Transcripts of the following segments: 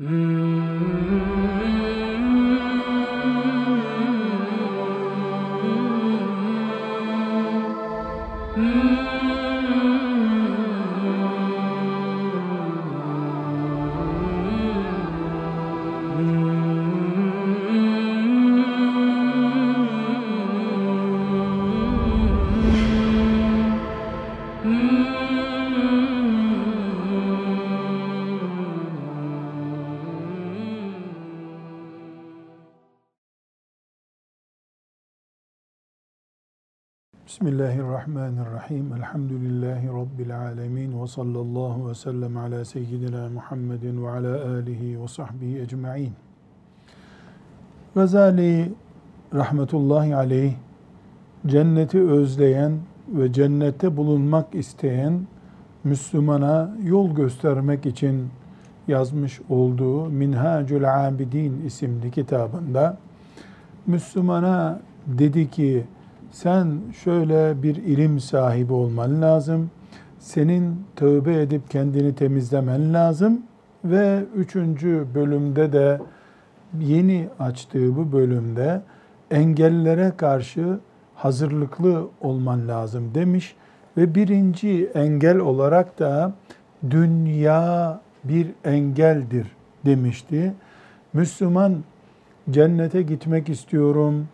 Mm-hmm. Bismillahirrahmanirrahim. Elhamdülillahi Rabbil alemin. Ve sallallahu ve sellem ala seyyidina Muhammedin ve ala alihi ve sahbihi ecma'in. Gazali rahmetullahi aleyh cenneti özleyen ve cennette bulunmak isteyen Müslümana yol göstermek için yazmış olduğu Minhacül Abidin isimli kitabında Müslümana dedi ki sen şöyle bir ilim sahibi olman lazım. Senin tövbe edip kendini temizlemen lazım. Ve üçüncü bölümde de yeni açtığı bu bölümde engellere karşı hazırlıklı olman lazım demiş. Ve birinci engel olarak da dünya bir engeldir demişti. Müslüman cennete gitmek istiyorum,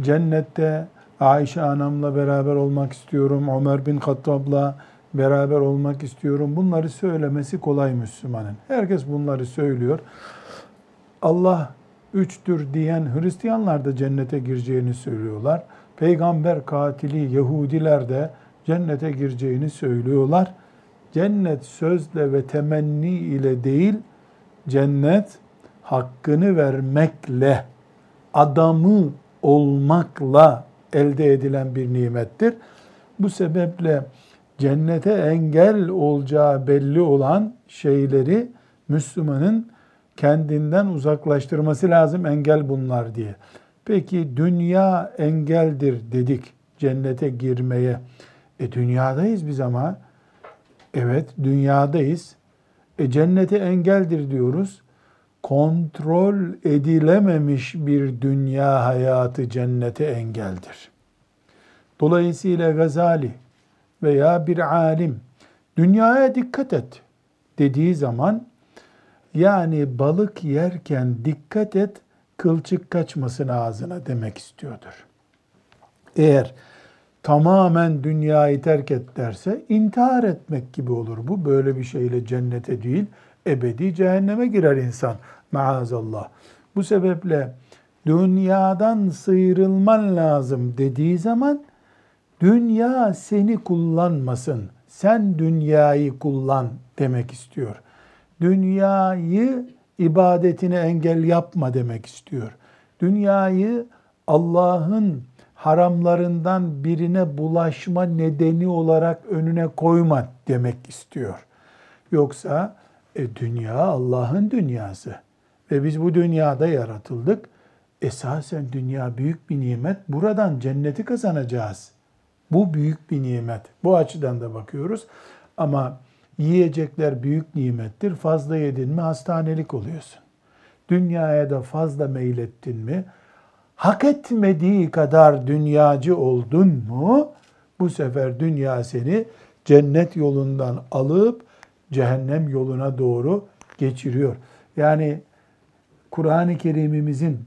cennette Ayşe anamla beraber olmak istiyorum, Ömer bin Hattab'la beraber olmak istiyorum. Bunları söylemesi kolay Müslümanın. Herkes bunları söylüyor. Allah üçtür diyen Hristiyanlar da cennete gireceğini söylüyorlar. Peygamber katili Yahudiler de cennete gireceğini söylüyorlar. Cennet sözle ve temenni ile değil, cennet hakkını vermekle, adamı olmakla elde edilen bir nimettir. Bu sebeple cennete engel olacağı belli olan şeyleri Müslümanın kendinden uzaklaştırması lazım engel bunlar diye. Peki dünya engeldir dedik cennete girmeye. E dünyadayız biz ama. Evet dünyadayız. E cennete engeldir diyoruz kontrol edilememiş bir dünya hayatı cennete engeldir. Dolayısıyla Gazali veya bir alim dünyaya dikkat et dediği zaman yani balık yerken dikkat et kılçık kaçmasın ağzına demek istiyordur. Eğer tamamen dünyayı terk et derse intihar etmek gibi olur. Bu böyle bir şeyle cennete değil ebedi cehenneme girer insan maazallah. Bu sebeple dünyadan sıyrılman lazım dediği zaman dünya seni kullanmasın. Sen dünyayı kullan demek istiyor. Dünyayı ibadetine engel yapma demek istiyor. Dünyayı Allah'ın haramlarından birine bulaşma nedeni olarak önüne koyma demek istiyor. Yoksa e, dünya Allah'ın dünyası. Ve biz bu dünyada yaratıldık. Esasen dünya büyük bir nimet. Buradan cenneti kazanacağız. Bu büyük bir nimet. Bu açıdan da bakıyoruz. Ama yiyecekler büyük nimettir. Fazla yedin mi hastanelik oluyorsun. Dünyaya da fazla meylettin mi, hak etmediği kadar dünyacı oldun mu, bu sefer dünya seni cennet yolundan alıp cehennem yoluna doğru geçiriyor. Yani Kur'an-ı Kerim'imizin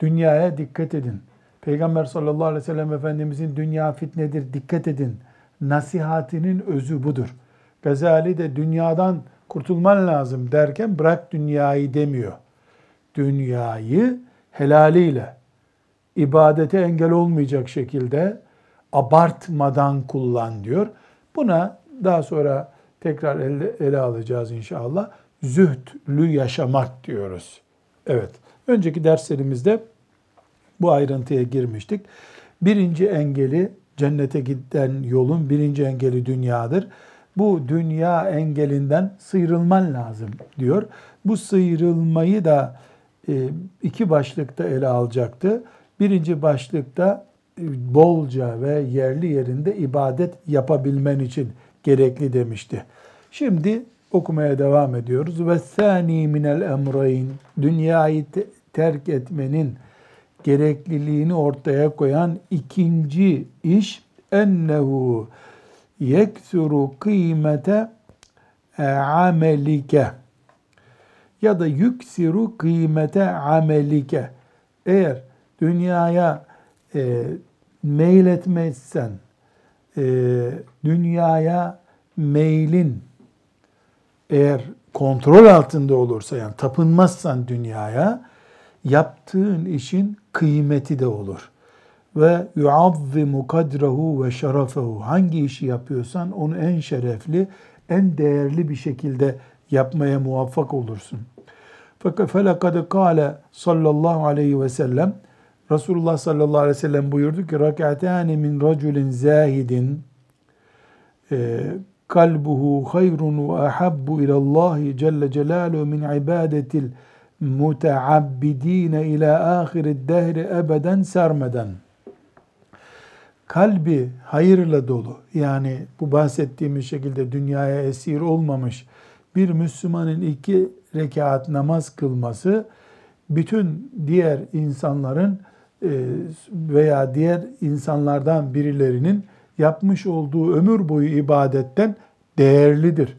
dünyaya dikkat edin. Peygamber sallallahu aleyhi ve sellem Efendimizin dünya fitnedir dikkat edin. Nasihatinin özü budur. Gazali de dünyadan kurtulman lazım derken bırak dünyayı demiyor. Dünyayı helaliyle, ibadete engel olmayacak şekilde abartmadan kullan diyor. Buna daha sonra tekrar ele, ele alacağız inşallah. Zühdlü yaşamak diyoruz. Evet, önceki derslerimizde bu ayrıntıya girmiştik. Birinci engeli cennete giden yolun birinci engeli dünyadır. Bu dünya engelinden sıyrılman lazım diyor. Bu sıyrılmayı da e, iki başlıkta ele alacaktı. Birinci başlıkta e, bolca ve yerli yerinde ibadet yapabilmen için gerekli demişti. Şimdi okumaya devam ediyoruz. Ve sani minel emrayn dünyayı terk etmenin gerekliliğini ortaya koyan ikinci iş ennehu yeksuru kıymete amelike ya da yüksiru kıymete amelike eğer dünyaya e, meyletmezsen e, dünyaya meylin eğer kontrol altında olursa yani tapınmazsan dünyaya yaptığın işin kıymeti de olur. Ve yuazzimu kadrehu ve şerefehu. Hangi işi yapıyorsan onu en şerefli, en değerli bir şekilde yapmaya muvaffak olursun. Felakad kâle sallallahu aleyhi ve sellem Resulullah sallallahu aleyhi ve sellem buyurdu ki rak'atani min raculin zahidin e, kalbuhu hayrun ve ahabbu ilallahi celle celaluhu min ibadetil muteabbidine ila ahirid dehri ebeden sermeden. Kalbi hayırla dolu yani bu bahsettiğimiz şekilde dünyaya esir olmamış bir Müslümanın iki rekat namaz kılması bütün diğer insanların e, veya diğer insanlardan birilerinin yapmış olduğu ömür boyu ibadetten değerlidir.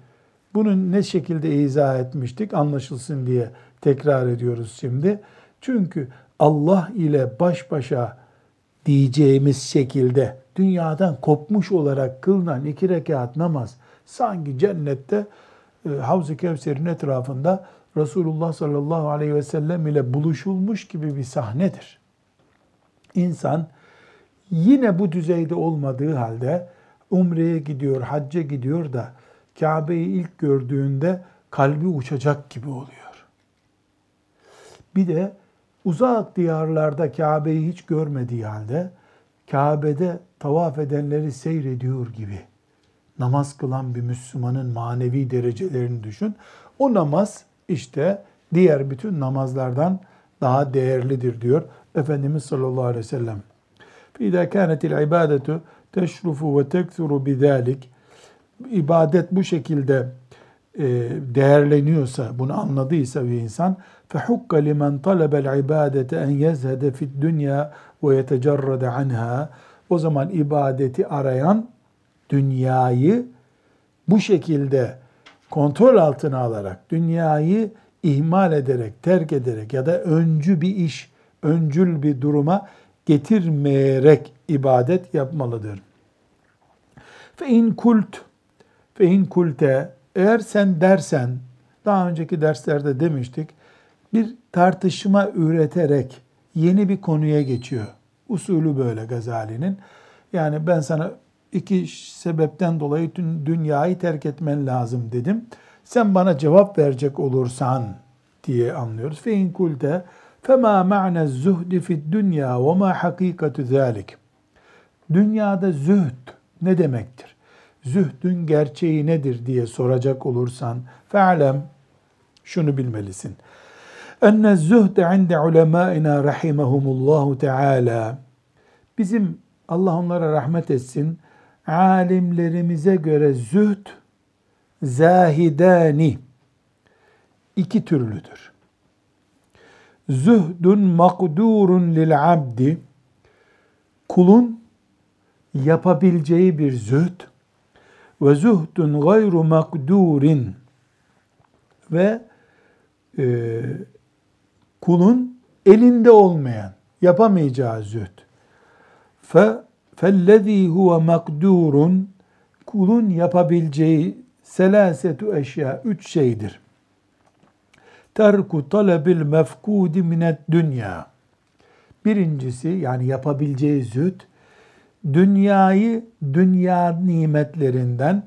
Bunu ne şekilde izah etmiştik anlaşılsın diye tekrar ediyoruz şimdi. Çünkü Allah ile baş başa diyeceğimiz şekilde dünyadan kopmuş olarak kılınan iki rekat namaz sanki cennette e, Havz-ı Kevser'in etrafında Resulullah sallallahu aleyhi ve sellem ile buluşulmuş gibi bir sahnedir. İnsan yine bu düzeyde olmadığı halde umreye gidiyor, hacca gidiyor da Kabe'yi ilk gördüğünde kalbi uçacak gibi oluyor. Bir de uzak diyarlarda Kabe'yi hiç görmediği halde Kabe'de tavaf edenleri seyrediyor gibi namaz kılan bir Müslümanın manevi derecelerini düşün. O namaz işte diğer bütün namazlardan daha değerlidir diyor Efendimiz sallallahu aleyhi ve sellem. فَاِذَا كَانَتِ الْعِبَادَةُ تَشْرُفُ وَتَكْثُرُ بِذَٰلِكِ İbadet bu şekilde e, değerleniyorsa, bunu anladıysa bir insan فَحُكَّ لِمَنْ طَلَبَ الْعِبَادَةَ اَنْ يَزْهَدَ فِي الدُّنْيَا وَيَتَجَرَّدَ عَنْهَا O zaman ibadeti arayan dünyayı bu şekilde kontrol altına alarak, dünyayı ihmal ederek, terk ederek ya da öncü bir iş, öncül bir duruma getirmeyerek ibadet yapmalıdır. Fe in kult fe in kulte eğer sen dersen daha önceki derslerde demiştik bir tartışma üreterek yeni bir konuya geçiyor. Usulü böyle Gazali'nin. Yani ben sana iki sebepten dolayı dünyayı terk etmen lazım dedim. Sen bana cevap verecek olursan diye anlıyoruz. Fe in kulte Fema ma'ne zühdi fid dünya ve ma hakikatu zalik. Dünyada zühd ne demektir? Zühdün gerçeği nedir diye soracak olursan fe'lem şunu bilmelisin. Enne zühde inde ulemâina rahimehumullahu teâlâ. Bizim Allah onlara rahmet etsin. Alimlerimize göre zühd zahidani iki türlüdür. Zühdün makdurun lil abdi. Kulun yapabileceği bir zühd. Ve zühdün gayru makdurin. Ve e, kulun elinde olmayan, yapamayacağı zühd. Fe fellezî huve makdurun. Kulun yapabileceği selasetu eşya, üç şeydir terku talebil mefkudi minet dünya. Birincisi yani yapabileceği zühd, dünyayı dünya nimetlerinden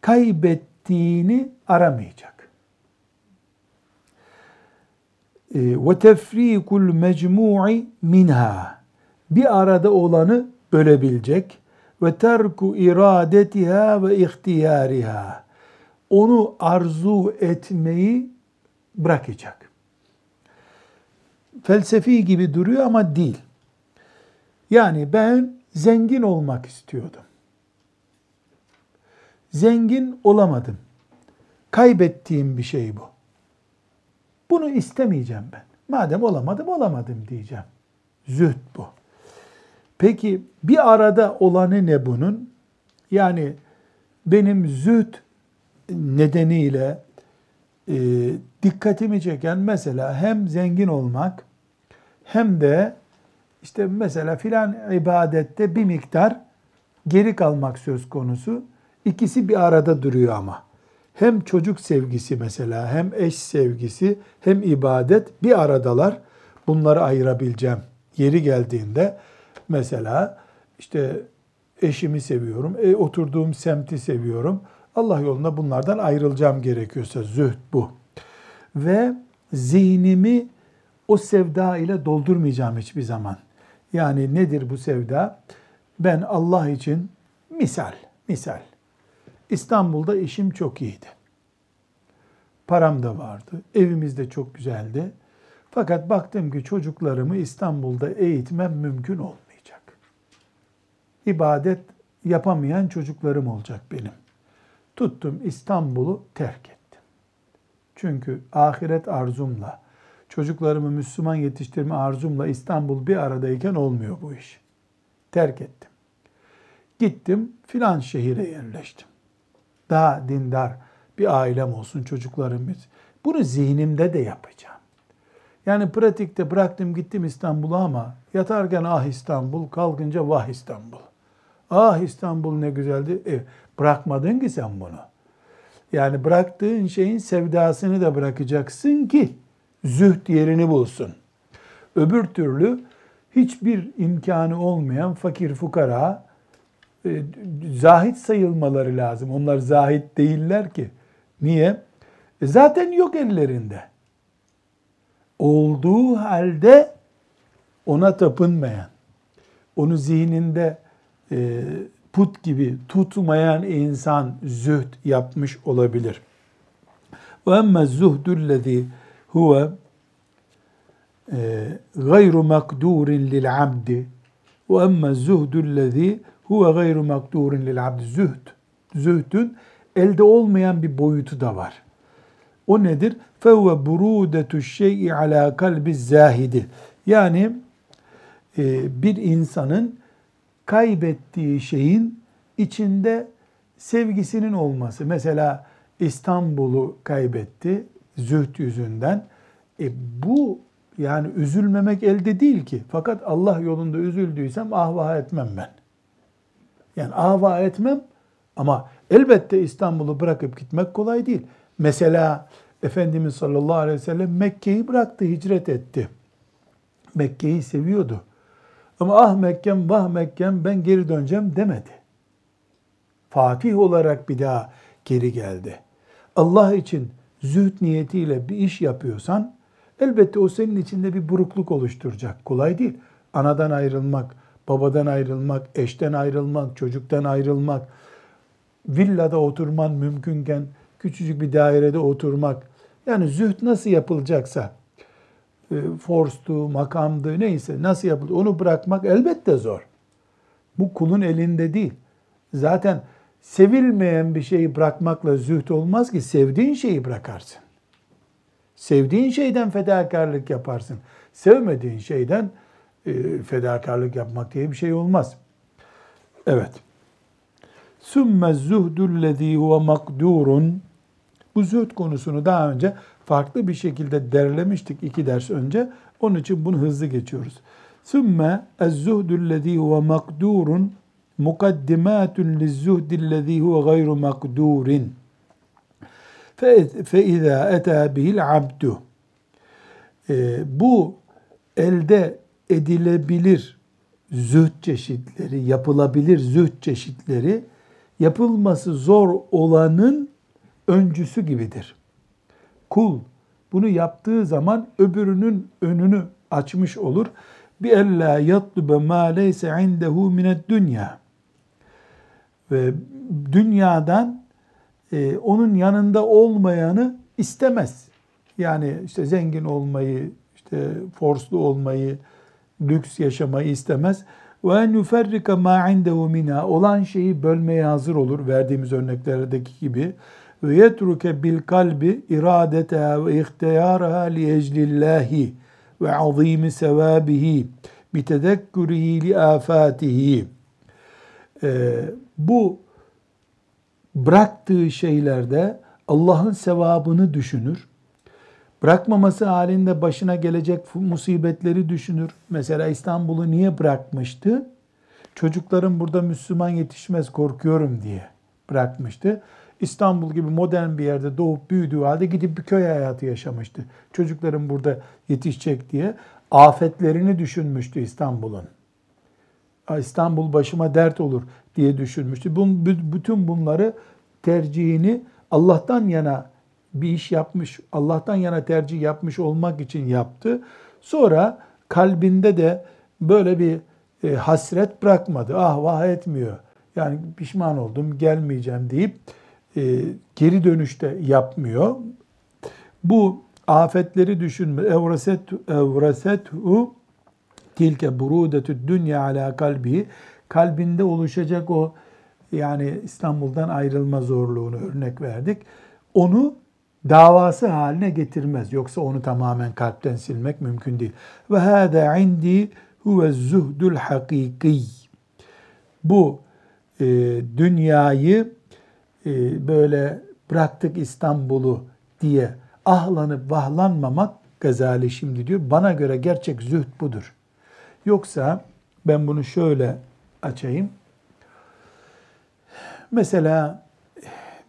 kaybettiğini aramayacak. Ee, ve tefrikul mecmu'i minha. Bir arada olanı bölebilecek. Ve terku iradetiha ve ihtiyariha. Onu arzu etmeyi bırakacak. Felsefi gibi duruyor ama değil. Yani ben zengin olmak istiyordum. Zengin olamadım. kaybettiğim bir şey bu. Bunu istemeyeceğim ben. Madem olamadım olamadım diyeceğim. Zühd bu. Peki bir arada olanı ne bunun? Yani benim zühd nedeniyle e, dikkatimi çeken mesela hem zengin olmak hem de işte mesela filan ibadette bir miktar geri kalmak söz konusu. İkisi bir arada duruyor ama. Hem çocuk sevgisi mesela, hem eş sevgisi, hem ibadet bir aradalar. Bunları ayırabileceğim. Yeri geldiğinde mesela işte eşimi seviyorum, e, oturduğum semti seviyorum. Allah yolunda bunlardan ayrılacağım gerekiyorsa zühd bu. Ve zihnimi o sevda ile doldurmayacağım hiçbir zaman. Yani nedir bu sevda? Ben Allah için misal, misal. İstanbul'da işim çok iyiydi. Param da vardı. Evimiz de çok güzeldi. Fakat baktım ki çocuklarımı İstanbul'da eğitmem mümkün olmayacak. İbadet yapamayan çocuklarım olacak benim. Tuttum İstanbul'u terk ettim. Çünkü ahiret arzumla, çocuklarımı Müslüman yetiştirme arzumla İstanbul bir aradayken olmuyor bu iş. Terk ettim. Gittim filan şehire yerleştim. Daha dindar bir ailem olsun çocuklarım. Bunu zihnimde de yapacağım. Yani pratikte bıraktım gittim İstanbul'a ama yatarken ah İstanbul, kalkınca vah İstanbul. Ah İstanbul ne güzeldi. E, bırakmadın ki sen bunu. Yani bıraktığın şeyin sevdasını da bırakacaksın ki zühd yerini bulsun. Öbür türlü hiçbir imkanı olmayan fakir fukara e, zahit sayılmaları lazım. Onlar zahit değiller ki. Niye? E zaten yok ellerinde. Olduğu halde ona tapınmayan, onu zihninde e, put gibi tutmayan insan zühd yapmış olabilir. Huve e, gayru makdurin lil abdi ve emme zuhdüllezî huve gayru makdurin lil abdi zühd. Zühdün elde olmayan bir boyutu da var. O nedir? Fevve burudetu şey'i ala kalbi zahidi. Yani e, bir insanın kaybettiği şeyin içinde sevgisinin olması. Mesela İstanbul'u kaybetti zühd yüzünden. E bu yani üzülmemek elde değil ki. Fakat Allah yolunda üzüldüysem ahva etmem ben. Yani ahva etmem ama elbette İstanbul'u bırakıp gitmek kolay değil. Mesela Efendimiz sallallahu aleyhi ve sellem Mekke'yi bıraktı, hicret etti. Mekke'yi seviyordu. Ama ah Mekke'm, vah Mekke'm ben geri döneceğim demedi. Fatih olarak bir daha geri geldi. Allah için zühd niyetiyle bir iş yapıyorsan elbette o senin içinde bir burukluk oluşturacak. Kolay değil. Anadan ayrılmak, babadan ayrılmak, eşten ayrılmak, çocuktan ayrılmak, villada oturman mümkünken küçücük bir dairede oturmak. Yani zühd nasıl yapılacaksa forstu, makamdı neyse nasıl yapılır onu bırakmak elbette zor. Bu kulun elinde değil. Zaten sevilmeyen bir şeyi bırakmakla zühd olmaz ki sevdiğin şeyi bırakarsın. Sevdiğin şeyden fedakarlık yaparsın. Sevmediğin şeyden e, fedakarlık yapmak diye bir şey olmaz. Evet. Sümme zuhdullezî huve makdurun. Bu zühd konusunu daha önce farklı bir şekilde derlemiştik iki ders önce. Onun için bunu hızlı geçiyoruz. Sümme ez-zuhdullezî huve makdurun mukaddimatun liz-zuhdillezî huve gayru makdurin. فَاِذَا اَتَى بِهِ الْعَبْدُ Bu elde edilebilir zühd çeşitleri, yapılabilir zühd çeşitleri yapılması zor olanın öncüsü gibidir. Kul bunu yaptığı zaman öbürünün önünü açmış olur. Bi ella yatlube ma leyse indehu mined dünya. Ve dünyadan e, onun yanında olmayanı istemez. Yani işte zengin olmayı, işte forslu olmayı, lüks yaşamayı istemez. Ve en yuferrika ma indehu olan şeyi bölmeye hazır olur verdiğimiz örneklerdeki gibi ve yetruke bil kalbi iradeteha ve ihtiyaraha li eclillahi ve azimi sevabihi bi tedekkurihi li afatihi. Bu bıraktığı şeylerde Allah'ın sevabını düşünür. Bırakmaması halinde başına gelecek musibetleri düşünür. Mesela İstanbul'u niye bırakmıştı? Çocuklarım burada Müslüman yetişmez korkuyorum diye bırakmıştı. İstanbul gibi modern bir yerde doğup büyüdüğü halde gidip bir köy hayatı yaşamıştı. Çocuklarım burada yetişecek diye afetlerini düşünmüştü İstanbul'un. İstanbul başıma dert olur diye düşünmüştü. Bütün bunları tercihini Allah'tan yana bir iş yapmış, Allah'tan yana tercih yapmış olmak için yaptı. Sonra kalbinde de böyle bir e, hasret bırakmadı. Ah vah etmiyor. Yani pişman oldum, gelmeyeceğim deyip geri dönüşte yapmıyor. Bu afetleri düşünme. Evraset evrasethu tilke burudetü dünya ala kalbi kalbinde oluşacak o yani İstanbul'dan ayrılma zorluğunu örnek verdik. Onu davası haline getirmez. Yoksa onu tamamen kalpten silmek mümkün değil. Ve hâdâ indi huve zuhdul hakiki. Bu e, dünyayı e, böyle bıraktık İstanbul'u diye ahlanıp vahlanmamak Gazali şimdi diyor. Bana göre gerçek zühd budur. Yoksa ben bunu şöyle açayım. Mesela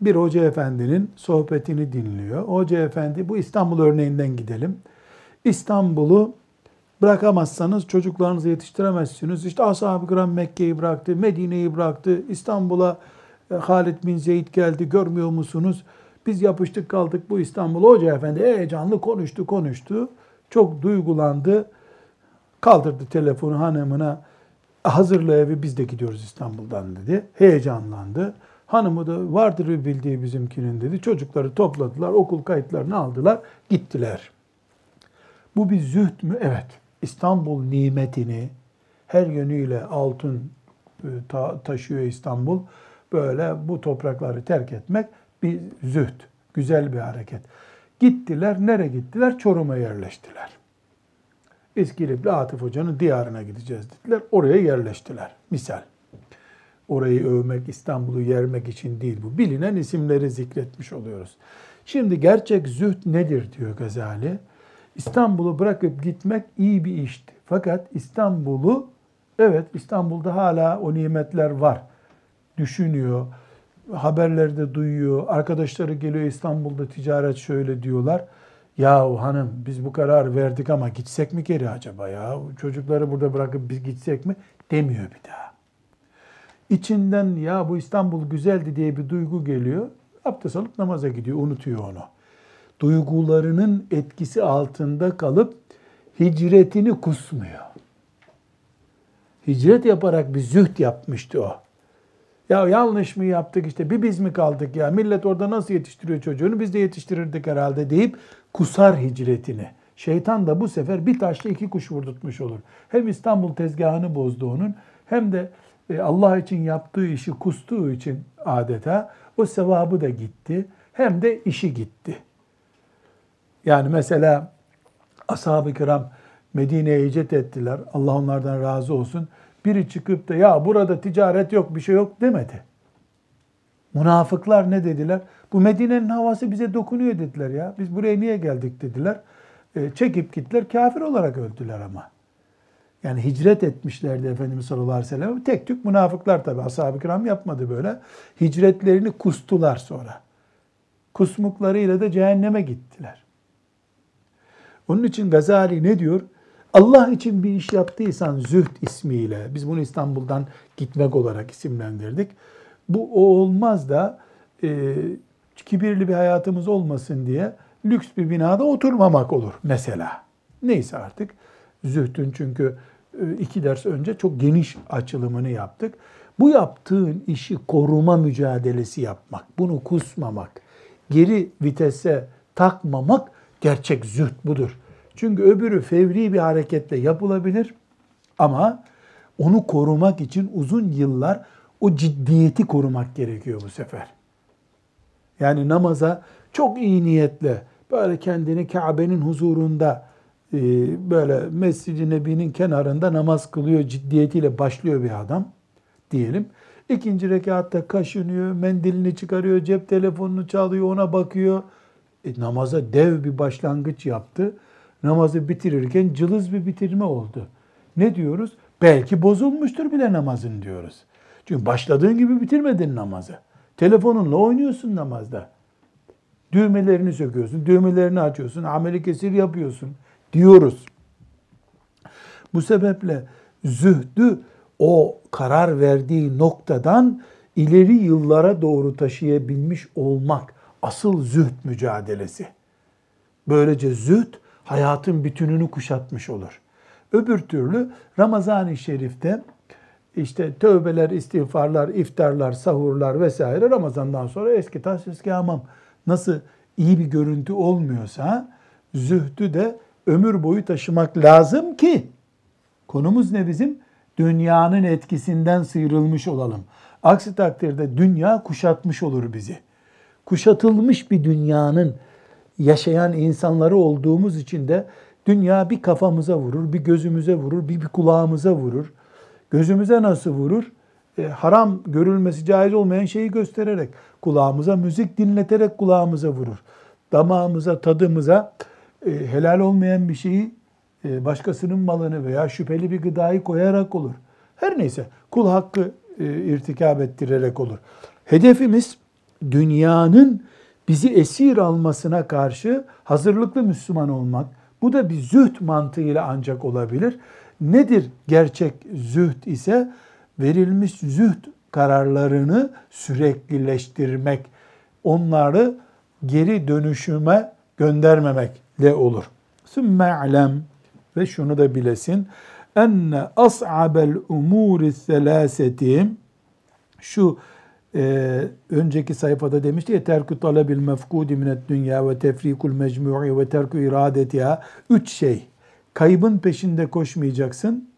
bir hoca efendinin sohbetini dinliyor. Hoca efendi bu İstanbul örneğinden gidelim. İstanbul'u bırakamazsanız çocuklarınızı yetiştiremezsiniz. İşte ashab-ı kiram Mekke'yi bıraktı, Medine'yi bıraktı, İstanbul'a e, Halid bin Zeyd geldi görmüyor musunuz? Biz yapıştık kaldık bu İstanbul Hoca Efendi heyecanlı konuştu konuştu. Çok duygulandı. Kaldırdı telefonu hanımına. Hazırla evi biz de gidiyoruz İstanbul'dan dedi. Heyecanlandı. Hanımı da vardır bir bildiği bizimkinin dedi. Çocukları topladılar, okul kayıtlarını aldılar, gittiler. Bu bir zühd mü? Evet. İstanbul nimetini her yönüyle altın e, taşıyor İstanbul böyle bu toprakları terk etmek bir zühd, güzel bir hareket. Gittiler, nereye gittiler? Çorum'a yerleştiler. İskilipli Atıf Hoca'nın diyarına gideceğiz dediler. Oraya yerleştiler. Misal. Orayı övmek, İstanbul'u yermek için değil bu. Bilinen isimleri zikretmiş oluyoruz. Şimdi gerçek zühd nedir diyor Gazali. İstanbul'u bırakıp gitmek iyi bir işti. Fakat İstanbul'u, evet İstanbul'da hala o nimetler var düşünüyor, haberlerde duyuyor, arkadaşları geliyor İstanbul'da ticaret şöyle diyorlar. Ya hanım biz bu kararı verdik ama gitsek mi geri acaba ya? Çocukları burada bırakıp biz gitsek mi? Demiyor bir daha. İçinden ya bu İstanbul güzeldi diye bir duygu geliyor. Abdest alıp namaza gidiyor, unutuyor onu. Duygularının etkisi altında kalıp hicretini kusmuyor. Hicret yaparak bir zühd yapmıştı o. Ya yanlış mı yaptık işte bir biz mi kaldık ya millet orada nasıl yetiştiriyor çocuğunu biz de yetiştirirdik herhalde deyip kusar hicretini. Şeytan da bu sefer bir taşla iki kuş vurdurtmuş olur. Hem İstanbul tezgahını bozdu onun hem de e, Allah için yaptığı işi kustuğu için adeta o sevabı da gitti. Hem de işi gitti. Yani mesela ashab-ı kiram Medine'ye hicret ettiler. Allah onlardan razı olsun. Biri çıkıp da ya burada ticaret yok bir şey yok demedi. Münafıklar ne dediler? Bu Medine'nin havası bize dokunuyor dediler ya. Biz buraya niye geldik dediler. E, çekip gittiler kafir olarak öldüler ama. Yani hicret etmişlerdi Efendimiz sallallahu aleyhi ve sellem. Tek tük münafıklar tabi. Ashab-ı kiram yapmadı böyle. Hicretlerini kustular sonra. Kusmuklarıyla da cehenneme gittiler. Onun için Gazali ne diyor? Allah için bir iş yaptıysan zühd ismiyle, biz bunu İstanbul'dan gitmek olarak isimlendirdik. Bu olmaz da e, kibirli bir hayatımız olmasın diye lüks bir binada oturmamak olur mesela. Neyse artık zühdün çünkü e, iki ders önce çok geniş açılımını yaptık. Bu yaptığın işi koruma mücadelesi yapmak, bunu kusmamak, geri vitese takmamak gerçek zühd budur. Çünkü öbürü fevri bir hareketle yapılabilir ama onu korumak için uzun yıllar o ciddiyeti korumak gerekiyor bu sefer. Yani namaza çok iyi niyetle böyle kendini Kabe'nin huzurunda e, böyle Mescid-i Nebi'nin kenarında namaz kılıyor ciddiyetiyle başlıyor bir adam diyelim. İkinci rekatta kaşınıyor, mendilini çıkarıyor, cep telefonunu çalıyor, ona bakıyor. E, namaza dev bir başlangıç yaptı. Namazı bitirirken cılız bir bitirme oldu. Ne diyoruz? Belki bozulmuştur bile namazın diyoruz. Çünkü başladığın gibi bitirmedin namazı. Telefonunla oynuyorsun namazda. Düğmelerini söküyorsun, düğmelerini açıyorsun, ameli kesir yapıyorsun diyoruz. Bu sebeple zühdü o karar verdiği noktadan ileri yıllara doğru taşıyabilmiş olmak asıl zühd mücadelesi. Böylece zühd hayatın bütününü kuşatmış olur. Öbür türlü Ramazan-ı Şerif'te işte tövbeler, istiğfarlar, iftarlar, sahurlar vesaire Ramazan'dan sonra eski tas eski hamam nasıl iyi bir görüntü olmuyorsa zühdü de ömür boyu taşımak lazım ki konumuz ne bizim? Dünyanın etkisinden sıyrılmış olalım. Aksi takdirde dünya kuşatmış olur bizi. Kuşatılmış bir dünyanın yaşayan insanları olduğumuz için de dünya bir kafamıza vurur, bir gözümüze vurur, bir, bir kulağımıza vurur. Gözümüze nasıl vurur? E, haram görülmesi caiz olmayan şeyi göstererek, kulağımıza müzik dinleterek kulağımıza vurur. Damağımıza, tadımıza e, helal olmayan bir şeyi e, başkasının malını veya şüpheli bir gıdayı koyarak olur. Her neyse kul hakkı e, irtikab ettirerek olur. Hedefimiz dünyanın bizi esir almasına karşı hazırlıklı Müslüman olmak. Bu da bir zühd mantığıyla ancak olabilir. Nedir gerçek zühd ise verilmiş zühd kararlarını süreklileştirmek, onları geri dönüşüme göndermemekle olur. Sümme alem ve şunu da bilesin. Enne as'abel umuri selaseti şu e, önceki sayfada demişti ya terkü talebil mefkudi minet dünya ve tefrikul mecmu'i ve terkü iradetiha üç şey. Kaybın peşinde koşmayacaksın.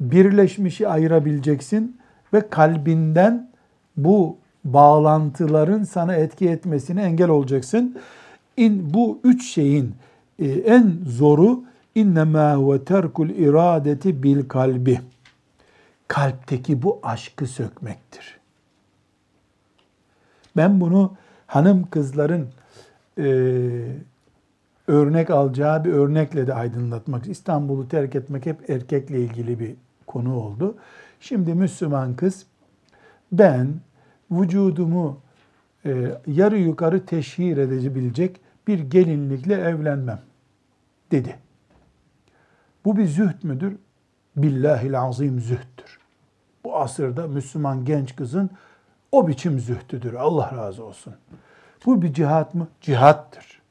Birleşmişi ayırabileceksin ve kalbinden bu bağlantıların sana etki etmesine engel olacaksın. İn, bu üç şeyin e, en zoru innema ve terkul iradeti bil kalbi. Kalpteki bu aşkı sökmektir. Ben bunu hanım kızların e, örnek alacağı bir örnekle de aydınlatmak. İstanbul'u terk etmek hep erkekle ilgili bir konu oldu. Şimdi Müslüman kız ben vücudumu e, yarı yukarı teşhir edebilecek bir gelinlikle evlenmem dedi. Bu bir zühd müdür? Billahil azim zühttür. Bu asırda Müslüman genç kızın o biçim zühdüdür. Allah razı olsun. Bu bir cihat mı? Cihattır.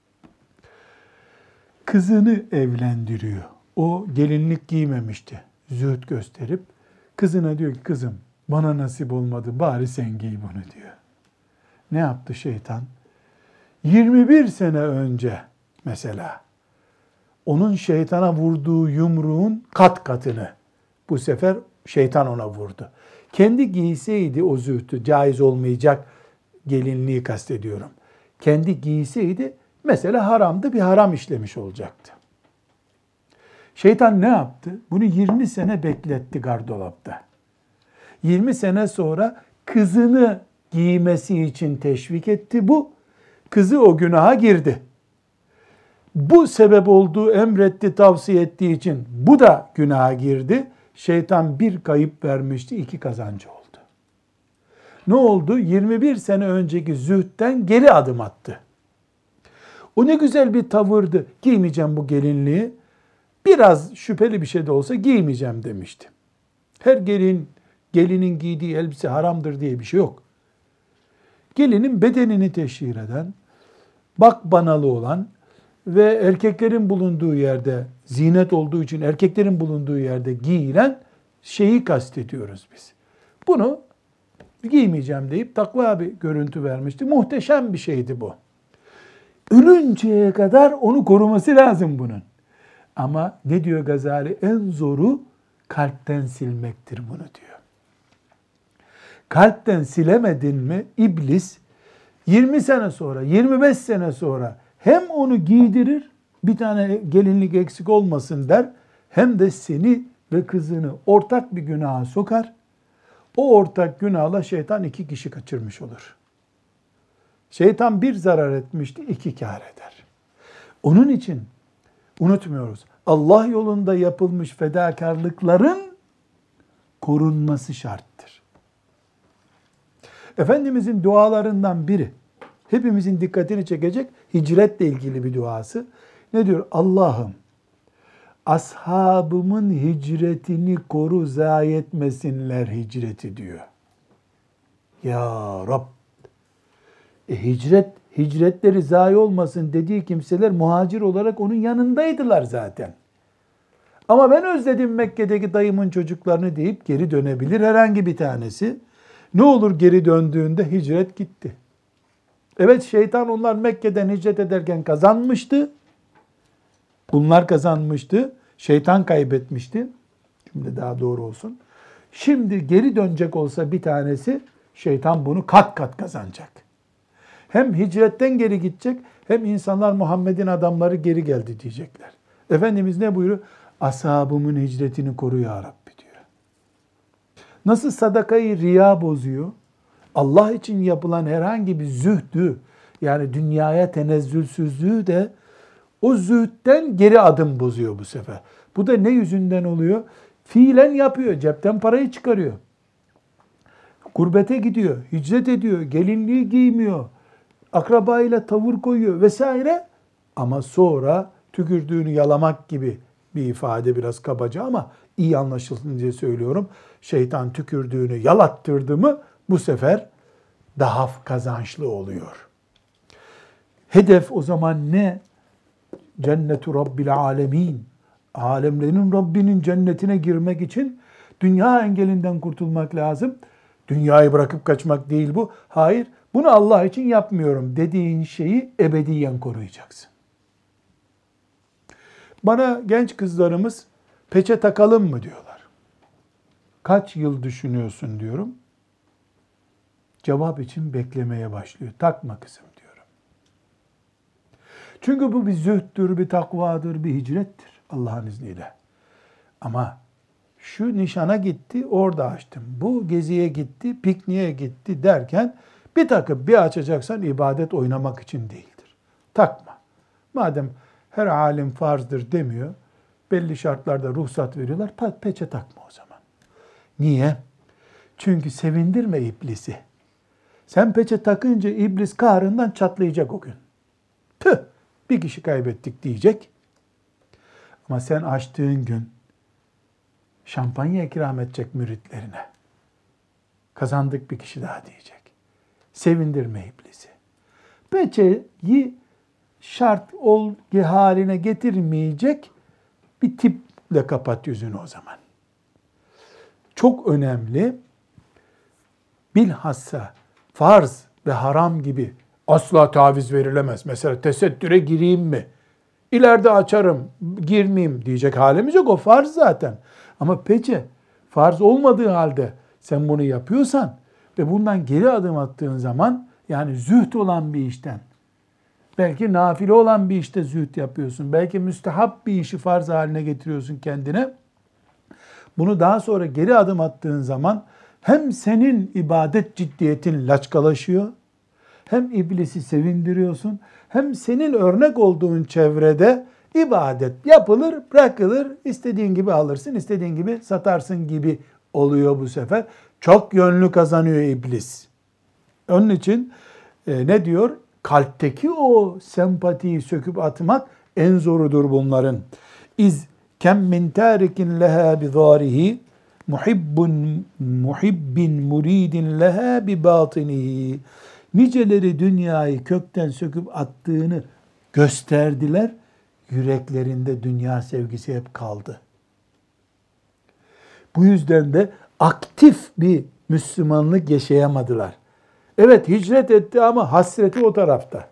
Kızını evlendiriyor. O gelinlik giymemişti. Zühd gösterip kızına diyor ki kızım bana nasip olmadı bari sen giy bunu diyor. Ne yaptı şeytan? 21 sene önce mesela onun şeytana vurduğu yumruğun kat katını bu sefer şeytan ona vurdu. Kendi giyseydi o zühtü caiz olmayacak gelinliği kastediyorum. Kendi giyseydi mesela haramdı bir haram işlemiş olacaktı. Şeytan ne yaptı? Bunu 20 sene bekletti gardolapta. 20 sene sonra kızını giymesi için teşvik etti bu. Kızı o günaha girdi. Bu sebep olduğu emretti, tavsiye ettiği için bu da günaha girdi. Şeytan bir kayıp vermişti, iki kazancı oldu. Ne oldu? 21 sene önceki zühtten geri adım attı. O ne güzel bir tavırdı. Giymeyeceğim bu gelinliği. Biraz şüpheli bir şey de olsa giymeyeceğim demişti. Her gelin, gelinin giydiği elbise haramdır diye bir şey yok. Gelinin bedenini teşhir eden, bak banalı olan, ve erkeklerin bulunduğu yerde zinet olduğu için erkeklerin bulunduğu yerde giyilen şeyi kastediyoruz biz. Bunu giymeyeceğim deyip takva bir görüntü vermişti. Muhteşem bir şeydi bu. Ölünceye kadar onu koruması lazım bunun. Ama ne diyor Gazali? En zoru kalpten silmektir bunu diyor. Kalpten silemedin mi iblis 20 sene sonra, 25 sene sonra hem onu giydirir, bir tane gelinlik eksik olmasın der, hem de seni ve kızını ortak bir günaha sokar. O ortak günahla şeytan iki kişi kaçırmış olur. Şeytan bir zarar etmişti, iki kar eder. Onun için unutmuyoruz. Allah yolunda yapılmış fedakarlıkların korunması şarttır. Efendimizin dualarından biri, hepimizin dikkatini çekecek hicretle ilgili bir duası. Ne diyor? Allah'ım ashabımın hicretini koru zayi etmesinler hicreti diyor. Ya Rab e, hicret hicretleri zayi olmasın dediği kimseler muhacir olarak onun yanındaydılar zaten. Ama ben özledim Mekke'deki dayımın çocuklarını deyip geri dönebilir herhangi bir tanesi. Ne olur geri döndüğünde hicret gitti. Evet şeytan onlar Mekke'den hicret ederken kazanmıştı. Bunlar kazanmıştı. Şeytan kaybetmişti. Şimdi daha doğru olsun. Şimdi geri dönecek olsa bir tanesi şeytan bunu kat kat kazanacak. Hem hicretten geri gidecek hem insanlar Muhammed'in adamları geri geldi diyecekler. Efendimiz ne buyuruyor? Ashabımın hicretini koru ya Rabbi diyor. Nasıl sadakayı riya bozuyor? Allah için yapılan herhangi bir zühdü yani dünyaya tenezzülsüzlüğü de o zühtten geri adım bozuyor bu sefer. Bu da ne yüzünden oluyor? Fiilen yapıyor, cepten parayı çıkarıyor. Gurbete gidiyor, hicret ediyor, gelinliği giymiyor, akrabayla tavır koyuyor vesaire. Ama sonra tükürdüğünü yalamak gibi bir ifade biraz kabaca ama iyi anlaşılsın diye söylüyorum. Şeytan tükürdüğünü yalattırdı mı bu sefer daha kazançlı oluyor. Hedef o zaman ne? Cennetu Rabbil Alemin. Alemlerin Rabbinin cennetine girmek için dünya engelinden kurtulmak lazım. Dünyayı bırakıp kaçmak değil bu. Hayır, bunu Allah için yapmıyorum dediğin şeyi ebediyen koruyacaksın. Bana genç kızlarımız peçe takalım mı diyorlar. Kaç yıl düşünüyorsun diyorum. Cevap için beklemeye başlıyor. Takma kızım diyorum. Çünkü bu bir zühttür, bir takvadır, bir hicrettir Allah'ın izniyle. Ama şu nişana gitti, orada açtım. Bu geziye gitti, pikniğe gitti derken bir takıp bir açacaksan ibadet oynamak için değildir. Takma. Madem her alim farzdır demiyor, belli şartlarda ruhsat veriyorlar, peçe takma o zaman. Niye? Çünkü sevindirme iblisi. Sen peçe takınca iblis kahrından çatlayacak o gün. Tüh bir kişi kaybettik diyecek. Ama sen açtığın gün şampanya ikram edecek müritlerine. Kazandık bir kişi daha diyecek. Sevindirme iblisi. Peçeyi şart olgu haline getirmeyecek bir tiple kapat yüzünü o zaman. Çok önemli. Bilhassa farz ve haram gibi asla taviz verilemez. Mesela tesettüre gireyim mi? İleride açarım, girmeyeyim diyecek halimiz yok. O farz zaten. Ama peçe farz olmadığı halde sen bunu yapıyorsan ve bundan geri adım attığın zaman yani zühd olan bir işten belki nafile olan bir işte zühd yapıyorsun. Belki müstehap bir işi farz haline getiriyorsun kendine. Bunu daha sonra geri adım attığın zaman hem senin ibadet ciddiyetin laçkalaşıyor, hem iblisi sevindiriyorsun, hem senin örnek olduğun çevrede ibadet yapılır, bırakılır, istediğin gibi alırsın, istediğin gibi satarsın gibi oluyor bu sefer. Çok yönlü kazanıyor iblis. Onun için e, ne diyor? Kalpteki o sempatiyi söküp atmak en zorudur bunların. İz kem min tarikin leha bi zarihi muhibbun muhibbin muridin leha bi batinihi. Niceleri dünyayı kökten söküp attığını gösterdiler. Yüreklerinde dünya sevgisi hep kaldı. Bu yüzden de aktif bir Müslümanlık yaşayamadılar. Evet hicret etti ama hasreti o tarafta.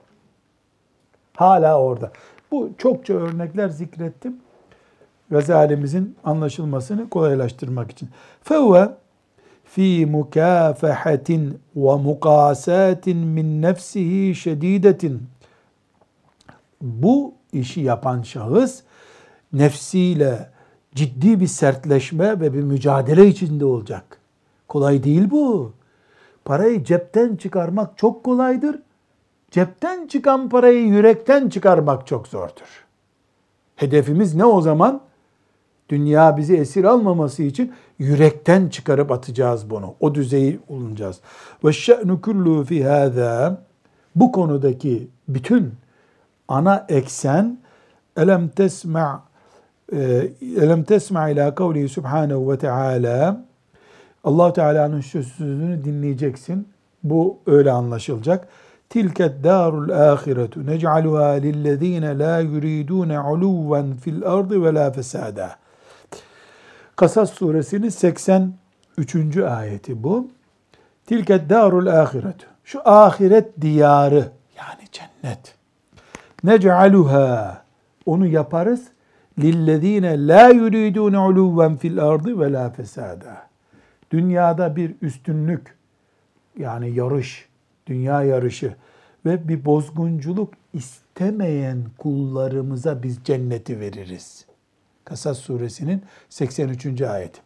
Hala orada. Bu çokça örnekler zikrettim. Gazalimizin anlaşılmasını kolaylaştırmak için. Fevve fi mukafahatin ve mukasatin min nefsihi şedidetin. Bu işi yapan şahıs nefsiyle ciddi bir sertleşme ve bir mücadele içinde olacak. Kolay değil bu. Parayı cepten çıkarmak çok kolaydır. Cepten çıkan parayı yürekten çıkarmak çok zordur. Hedefimiz ne o zaman? Dünya bizi esir almaması için yürekten çıkarıp atacağız bunu. O düzeyi bulunacağız. Ve şe'nu kullu fi hâzâ bu konudaki bütün ana eksen elem tesma' e, elem tesma ila kavlihi subhanehu ve teala allah Teala'nın şu sözünü dinleyeceksin. Bu öyle anlaşılacak. Tilket darul ahiretu nec'aluha lillezine la yuridune uluven fil ardı ve la fesada. Kasas suresinin 83. ayeti bu. Tilket darul ahiretu. Şu ahiret diyarı yani cennet. Nec'aluha. Onu yaparız. Lillezine la yuridune uluven fil ardı ve la fesada. Dünyada bir üstünlük yani yarış, dünya yarışı ve bir bozgunculuk istemeyen kullarımıza biz cenneti veririz. Kasas suresinin 83. ayeti.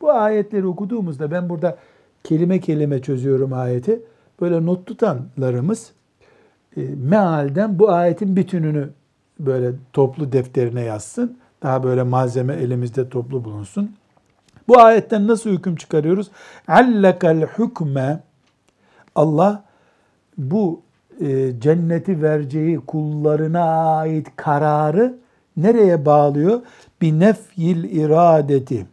Bu ayetleri okuduğumuzda ben burada kelime kelime çözüyorum ayeti. Böyle not tutanlarımız e, mealden bu ayetin bütününü böyle toplu defterine yazsın. Daha böyle malzeme elimizde toplu bulunsun. Bu ayetten nasıl hüküm çıkarıyoruz? Allakal hükme Allah bu e, cenneti vereceği kullarına ait kararı nereye bağlıyor? Bir nefyil iradeti.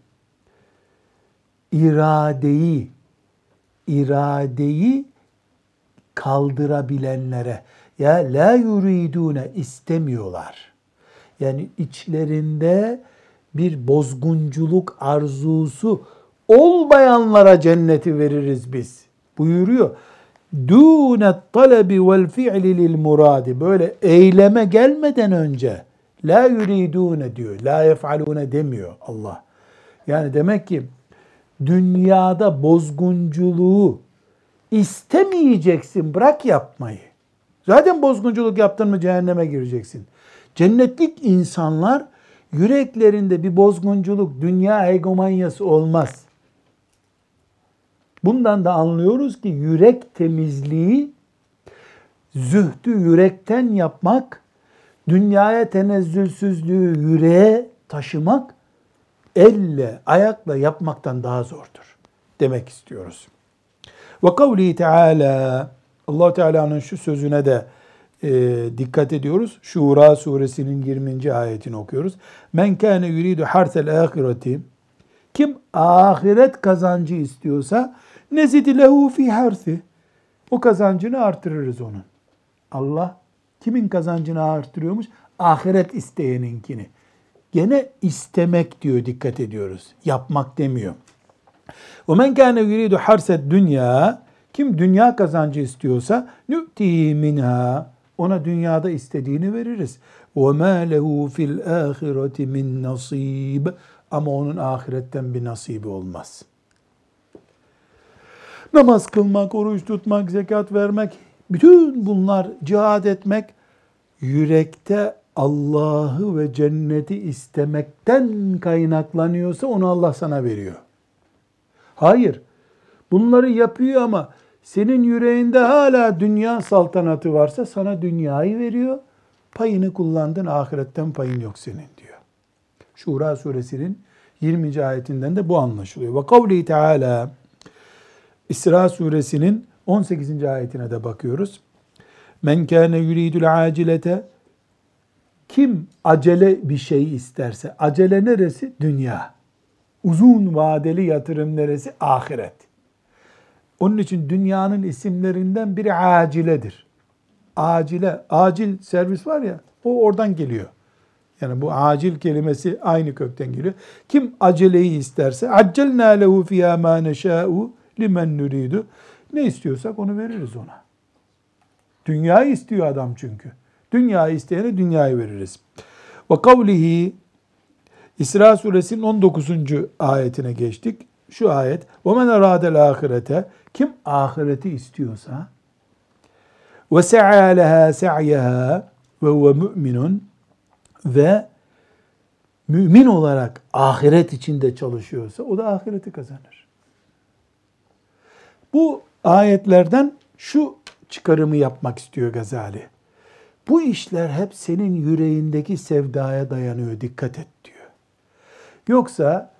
İradeyi, iradeyi kaldırabilenlere ya la yuridune istemiyorlar. Yani içlerinde bir bozgunculuk arzusu olmayanlara cenneti veririz biz. Buyuruyor. Dûne talebi vel fi'li lil muradi. Böyle eyleme gelmeden önce la yuridune diyor. La yef'alune demiyor Allah. Yani demek ki dünyada bozgunculuğu istemeyeceksin. Bırak yapmayı. Zaten bozgunculuk yaptın mı cehenneme gireceksin. Cennetlik insanlar yüreklerinde bir bozgunculuk, dünya egomanyası olmaz. Bundan da anlıyoruz ki yürek temizliği, zühdü yürekten yapmak, dünyaya tenezzülsüzlüğü yüreğe taşımak, elle, ayakla yapmaktan daha zordur demek istiyoruz. Ve kavli Teala Allah Teala'nın şu sözüne de e, dikkat ediyoruz. Şura suresinin 20. ayetini okuyoruz. Men kâne yuridu harsel ahireti kim ahiret kazancı istiyorsa nezidi lehu fi harsi o kazancını artırırız onun. Allah Kimin kazancını artırıyormuş? Ahiret isteyeninkini. Gene istemek diyor dikkat ediyoruz. Yapmak demiyor. O men kâne yuridu harset dünya kim dünya kazancı istiyorsa nü'tihi minha ona dünyada istediğini veririz. Ve ma lehu fil ahireti min nasib ama onun ahiretten bir nasibi olmaz. Namaz kılmak, oruç tutmak, zekat vermek bütün bunlar cihad etmek, yürekte Allah'ı ve cenneti istemekten kaynaklanıyorsa onu Allah sana veriyor. Hayır, bunları yapıyor ama senin yüreğinde hala dünya saltanatı varsa sana dünyayı veriyor. Payını kullandın, ahiretten payın yok senin diyor. Şura suresinin 20. ayetinden de bu anlaşılıyor. Ve kavli Teala İsra suresinin 18. ayetine de bakıyoruz. Men kâne yuridul acilete kim acele bir şey isterse, acele neresi? Dünya. Uzun vadeli yatırım neresi? Ahiret. Onun için dünyanın isimlerinden biri aciledir. Acile, acil servis var ya, o oradan geliyor. Yani bu acil kelimesi aynı kökten geliyor. Kim aceleyi isterse accelna lehu fiyâ mâ neşâ'u limen nuridu. Ne istiyorsak onu veririz ona. Dünyayı istiyor adam çünkü. Dünyayı isteyene dünyayı veririz. Ve kavlihi İsra suresinin 19. ayetine geçtik. şu ayet. وَمَنْ اَرَادَ الْآخِرَةَ Kim ahireti istiyorsa وَسَعَى لَهَا سَعْيَهَا وَهُوَ مُؤْمِنٌ ve mümin olarak ahiret içinde çalışıyorsa o da ahireti kazanır. Bu ayetlerden şu çıkarımı yapmak istiyor Gazali. Bu işler hep senin yüreğindeki sevdaya dayanıyor. Dikkat et diyor. Yoksa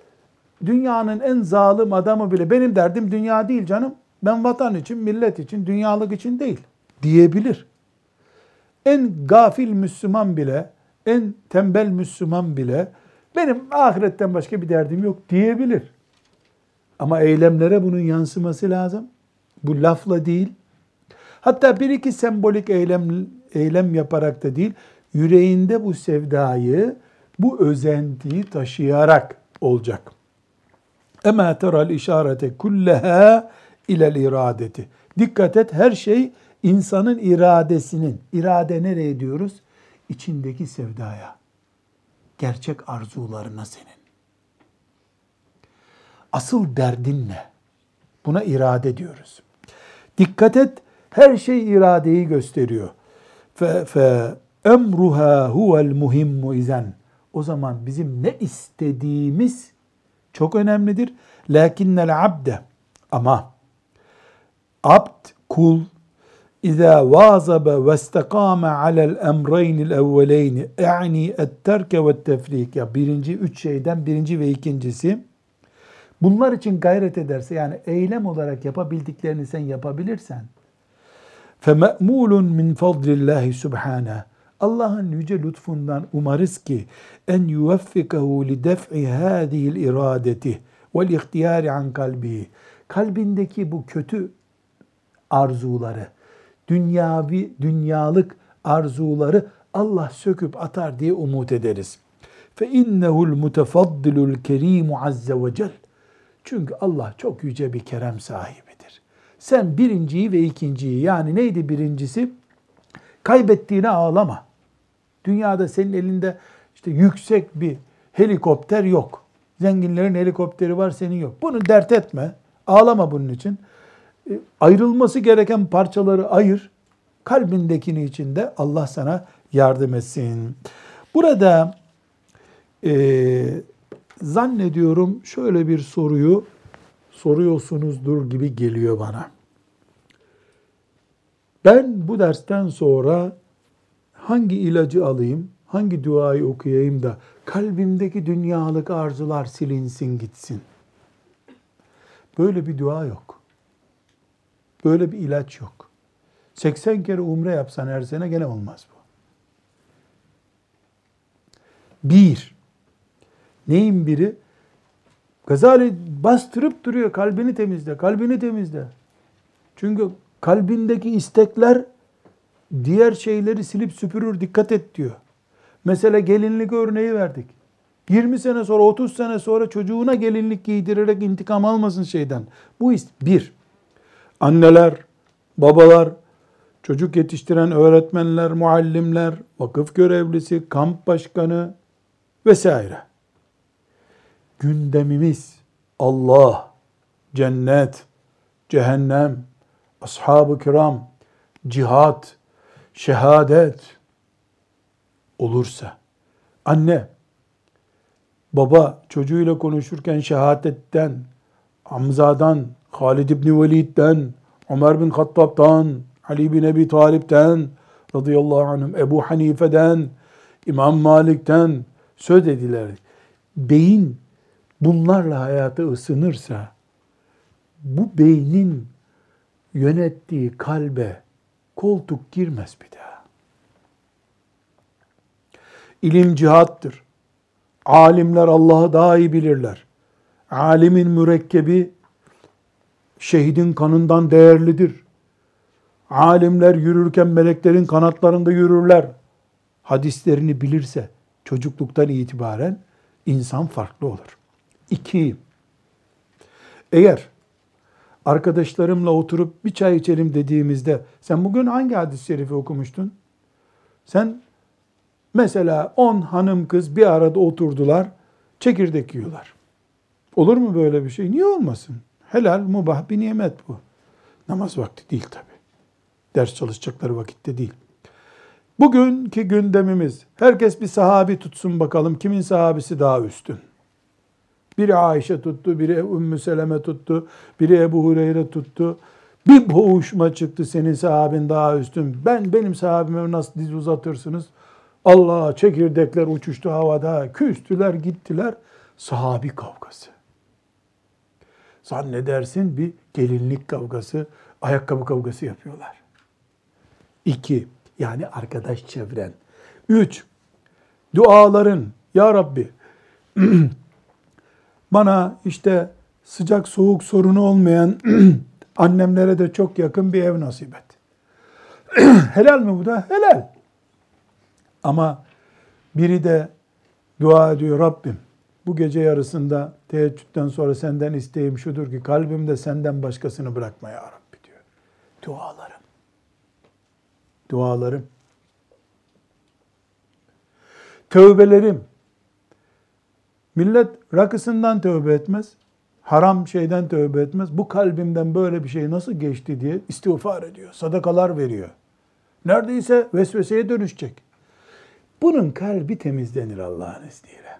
dünyanın en zalim adamı bile benim derdim dünya değil canım. Ben vatan için, millet için, dünyalık için değil diyebilir. En gafil Müslüman bile, en tembel Müslüman bile benim ahiretten başka bir derdim yok diyebilir. Ama eylemlere bunun yansıması lazım. Bu lafla değil. Hatta bir iki sembolik eylem eylem yaparak da değil, yüreğinde bu sevdayı, bu özentiyi taşıyarak olacak. Ema teral işarete kulleha ilel iradeti. Dikkat et her şey insanın iradesinin, irade nereye diyoruz? İçindeki sevdaya, gerçek arzularına senin. Asıl derdin ne? Buna irade diyoruz. Dikkat et, her şey iradeyi gösteriyor. Fe, fe emruha huvel muhimmu izen. O zaman bizim ne istediğimiz çok önemlidir. Lakinnel abde ama abd, kul İza vazabe ve istakame alel emreynil evveleyni e'ni etterke ve tefrik ya birinci üç şeyden birinci ve ikincisi bunlar için gayret ederse yani eylem olarak yapabildiklerini sen yapabilirsen feme'mulun min fadlillahi subhanahu Allah'ın yüce lütfundan umarız ki en yuveffikahu li def'i hâzihil iradeti vel ihtiyari an kalbi kalbindeki bu kötü arzuları dünyavi, dünyalık arzuları Allah söküp atar diye umut ederiz. Fe innehul mutefaddilul kerimu azze ve cel. Çünkü Allah çok yüce bir kerem sahibidir. Sen birinciyi ve ikinciyi yani neydi birincisi? Kaybettiğine ağlama. Dünyada senin elinde işte yüksek bir helikopter yok. Zenginlerin helikopteri var senin yok. Bunu dert etme. Ağlama bunun için. E, ayrılması gereken parçaları ayır. Kalbindekini içinde Allah sana yardım etsin. Burada e, zannediyorum şöyle bir soruyu soruyorsunuzdur gibi geliyor bana. Ben bu dersten sonra hangi ilacı alayım, hangi duayı okuyayım da kalbimdeki dünyalık arzular silinsin gitsin. Böyle bir dua yok. Böyle bir ilaç yok. 80 kere umre yapsan her sene gene olmaz bu. Bir, neyin biri? Gazali bastırıp duruyor kalbini temizle, kalbini temizle. Çünkü kalbindeki istekler diğer şeyleri silip süpürür dikkat et diyor. Mesela gelinlik örneği verdik. 20 sene sonra 30 sene sonra çocuğuna gelinlik giydirerek intikam almasın şeyden. Bu bir. Anneler, babalar, çocuk yetiştiren öğretmenler, muallimler, vakıf görevlisi, kamp başkanı vesaire. Gündemimiz Allah, cennet, cehennem, ashab-ı kiram, cihat, şehadet olursa, anne, baba çocuğuyla konuşurken şehadetten, Hamza'dan, Halid İbni Velid'den, Ömer bin Hattab'dan, Ali bin Ebi Talip'ten, radıyallahu anhüm, Ebu Hanife'den, İmam Malik'ten söz ediler. Beyin bunlarla hayatı ısınırsa, bu beynin yönettiği kalbe koltuk girmez bir daha. İlim cihattır. Alimler Allah'ı daha iyi bilirler. Alimin mürekkebi şehidin kanından değerlidir. Alimler yürürken meleklerin kanatlarında yürürler. Hadislerini bilirse çocukluktan itibaren insan farklı olur. İki, eğer arkadaşlarımla oturup bir çay içelim dediğimizde sen bugün hangi hadis-i şerifi okumuştun? Sen mesela on hanım kız bir arada oturdular, çekirdek yiyorlar. Olur mu böyle bir şey? Niye olmasın? Helal, mubah bir nimet bu. Namaz vakti değil tabi. Ders çalışacakları vakitte değil. Bugünkü gündemimiz, herkes bir sahabi tutsun bakalım kimin sahabisi daha üstün. Biri Ayşe tuttu, biri Ümmü Seleme tuttu, biri Ebu Hureyre tuttu. Bir boğuşma çıktı senin sahabin daha üstün. Ben benim sahabime nasıl diz uzatırsınız? Allah çekirdekler uçuştu havada, küstüler gittiler. Sahabi kavgası. Zannedersin bir gelinlik kavgası, ayakkabı kavgası yapıyorlar. İki, yani arkadaş çevren. Üç, duaların, Ya Rabbi, bana işte sıcak soğuk sorunu olmayan annemlere de çok yakın bir ev nasip et. Helal mi bu da? Helal. Ama biri de dua ediyor Rabbim. Bu gece yarısında teheccüden sonra senden isteğim şudur ki kalbimde senden başkasını bırakma ya Rabbi diyor. Dualarım. Dualarım. Tövbelerim. Millet rakısından tövbe etmez. Haram şeyden tövbe etmez. Bu kalbimden böyle bir şey nasıl geçti diye istiğfar ediyor. Sadakalar veriyor. Neredeyse vesveseye dönüşecek. Bunun kalbi temizlenir Allah'ın izniyle.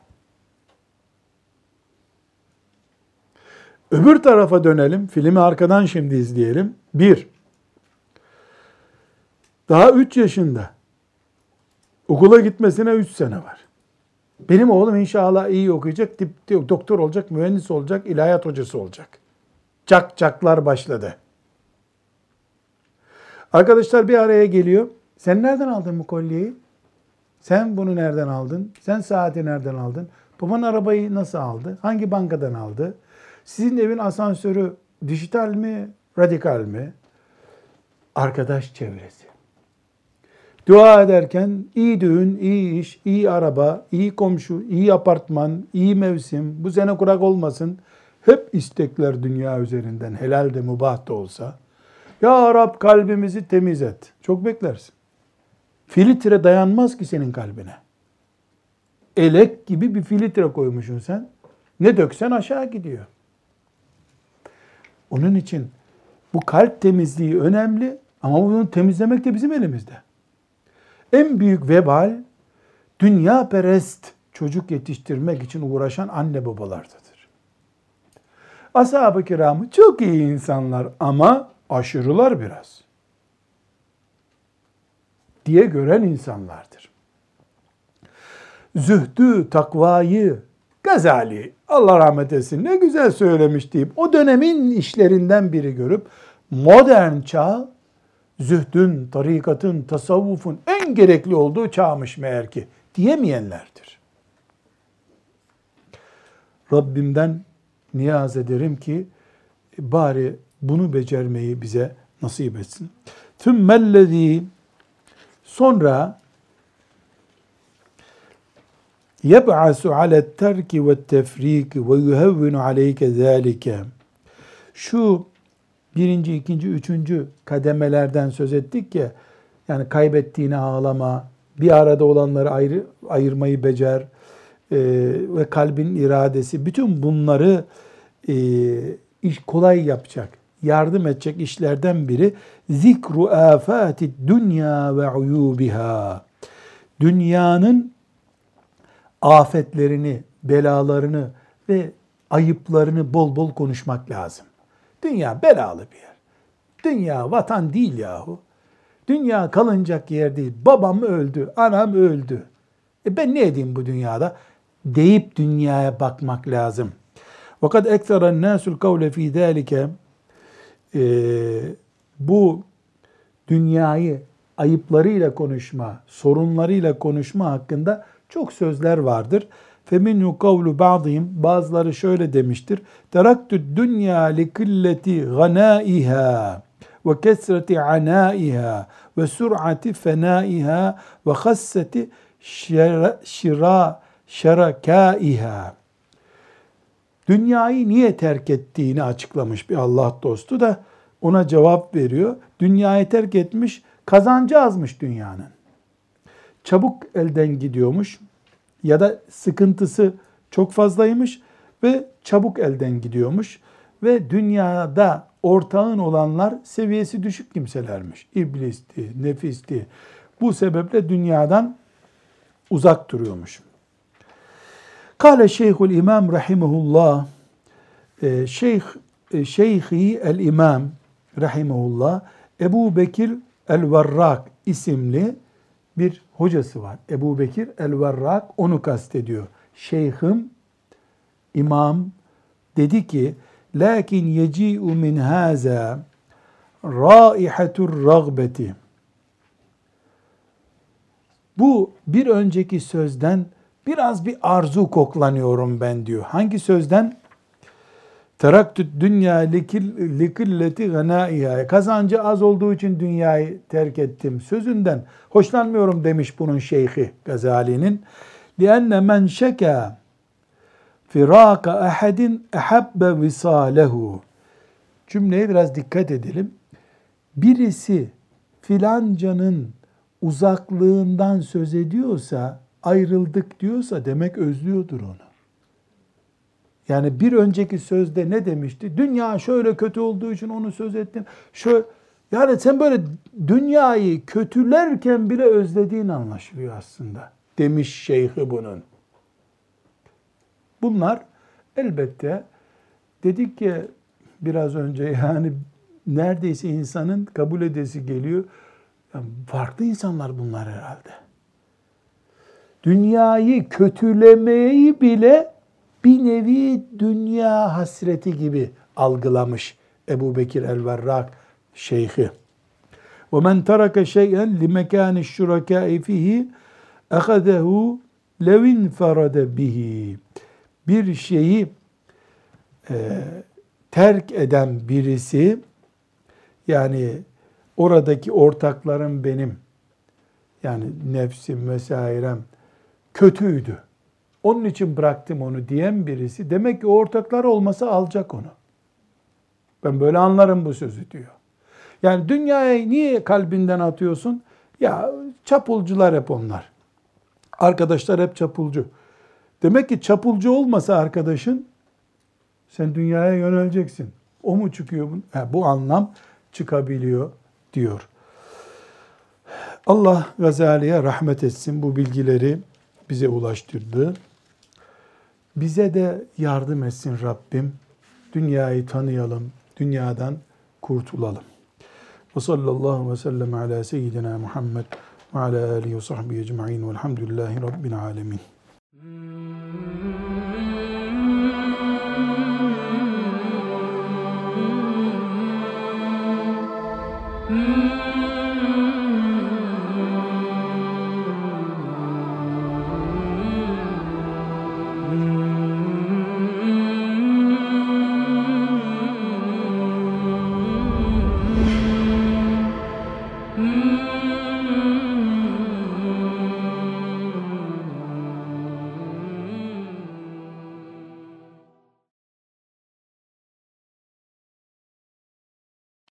Öbür tarafa dönelim. Filmi arkadan şimdi izleyelim. Bir, daha üç yaşında. Okula gitmesine üç sene var. Benim oğlum inşallah iyi okuyacak, tip, doktor olacak, mühendis olacak, ilahiyat hocası olacak. Çak çaklar başladı. Arkadaşlar bir araya geliyor. Sen nereden aldın bu kolyeyi? Sen bunu nereden aldın? Sen saati nereden aldın? Baban arabayı nasıl aldı? Hangi bankadan aldı? Sizin evin asansörü dijital mi, radikal mi? Arkadaş çevresi. Dua ederken iyi düğün, iyi iş, iyi araba, iyi komşu, iyi apartman, iyi mevsim, bu sene kurak olmasın. Hep istekler dünya üzerinden, helal de mübah da olsa. Ya Rab kalbimizi temiz et. Çok beklersin. Filtre dayanmaz ki senin kalbine. Elek gibi bir filtre koymuşsun sen. Ne döksen aşağı gidiyor. Onun için bu kalp temizliği önemli ama bunu temizlemek de bizim elimizde. En büyük vebal dünya perest çocuk yetiştirmek için uğraşan anne babalardadır. Ashab-ı kiramı çok iyi insanlar ama aşırılar biraz diye gören insanlardır. Zühdü, takvayı, Gazali Allah rahmet etsin ne güzel söylemiş deyip o dönemin işlerinden biri görüp modern çağ zühdün, tarikatın, tasavvufun en gerekli olduğu çağmış meğer ki diyemeyenlerdir. Rabbimden niyaz ederim ki bari bunu becermeyi bize nasip etsin. Tümmellezî sonra yeb'asu ale terki ve tefriki ve yuhevvinu aleyke zâlike. Şu birinci, ikinci, üçüncü kademelerden söz ettik ya, yani kaybettiğini ağlama, bir arada olanları ayrı, ayırmayı becer e, ve kalbin iradesi, bütün bunları e, iş kolay yapacak, yardım edecek işlerden biri zikru afati dünya ve uyubiha. Dünyanın afetlerini, belalarını ve ayıplarını bol bol konuşmak lazım. Dünya belalı bir yer. Dünya vatan değil yahu. Dünya kalınacak yer değil. Babam öldü, anam öldü. E ben ne edeyim bu dünyada? Deyip dünyaya bakmak lazım. Fakat ekseren nasul kavle fi zalike bu dünyayı ayıplarıyla konuşma, sorunlarıyla konuşma hakkında çok sözler vardır. Feminu kavlu ba'dihim bazıları şöyle demiştir. Teraktü dünya li killeti ganaiha ve kesreti anaiha ve sur'ati fenaiha ve hasseti şira şerakaiha. Dünyayı niye terk ettiğini açıklamış bir Allah dostu da ona cevap veriyor. Dünyayı terk etmiş, kazancı azmış dünyanın çabuk elden gidiyormuş ya da sıkıntısı çok fazlaymış ve çabuk elden gidiyormuş ve dünyada ortağın olanlar seviyesi düşük kimselermiş. İblisti, nefisti. Bu sebeple dünyadan uzak duruyormuş. Kale Şeyhül İmam rahimehullah e, Şeyh e, Şeyhi el İmam rahimehullah Ebu Bekir el-Varrak isimli bir hocası var. Ebu Bekir el-Varrak onu kastediyor. Şeyhim, imam dedi ki lakin yeci'u min haza raihatur ragbeti bu bir önceki sözden biraz bir arzu koklanıyorum ben diyor. Hangi sözden? Teraktüt dünya likilleti gânâihâ. Kazancı az olduğu için dünyayı terk ettim. Sözünden hoşlanmıyorum demiş bunun şeyhi Gazali'nin. لِأَنَّ مَنْ شَكَى firâka ehedin ehabbe visâlehu. Cümleye biraz dikkat edelim. Birisi filancanın uzaklığından söz ediyorsa, ayrıldık diyorsa demek özlüyordur onu. Yani bir önceki sözde ne demişti? Dünya şöyle kötü olduğu için onu söz ettim. Şöyle, yani sen böyle dünyayı kötülerken bile özlediğin anlaşılıyor aslında. Demiş şeyhi bunun. Bunlar elbette dedik ki biraz önce yani neredeyse insanın kabul edesi geliyor. Yani farklı insanlar bunlar herhalde. Dünyayı kötülemeyi bile bir nevi dünya hasreti gibi algılamış Ebu Bekir el-Verrak şeyhi. وَمَنْ تَرَكَ شَيْئًا لِمَكَانِ الشُّرَكَاءِ فِيهِ اَخَذَهُ لَوْ فرد bihi. bir şeyi e, terk eden birisi yani oradaki ortaklarım benim yani nefsim vesairem kötüydü. Onun için bıraktım onu diyen birisi demek ki ortaklar olmasa alacak onu. Ben böyle anlarım bu sözü diyor. Yani dünyaya niye kalbinden atıyorsun? Ya çapulcular hep onlar. Arkadaşlar hep çapulcu. Demek ki çapulcu olmasa arkadaşın sen dünyaya yöneleceksin. O mu çıkıyor? Ha, bu anlam çıkabiliyor diyor. Allah Gazali'ye rahmet etsin bu bilgileri bize ulaştırdı. Bize de yardım etsin Rabbim. Dünyayı tanıyalım, dünyadan kurtulalım. Ve sallallahu ve sellem ala seyyidina Muhammed ve ala alihi ve sahbihi ecma'in velhamdülillahi rabbil alemin.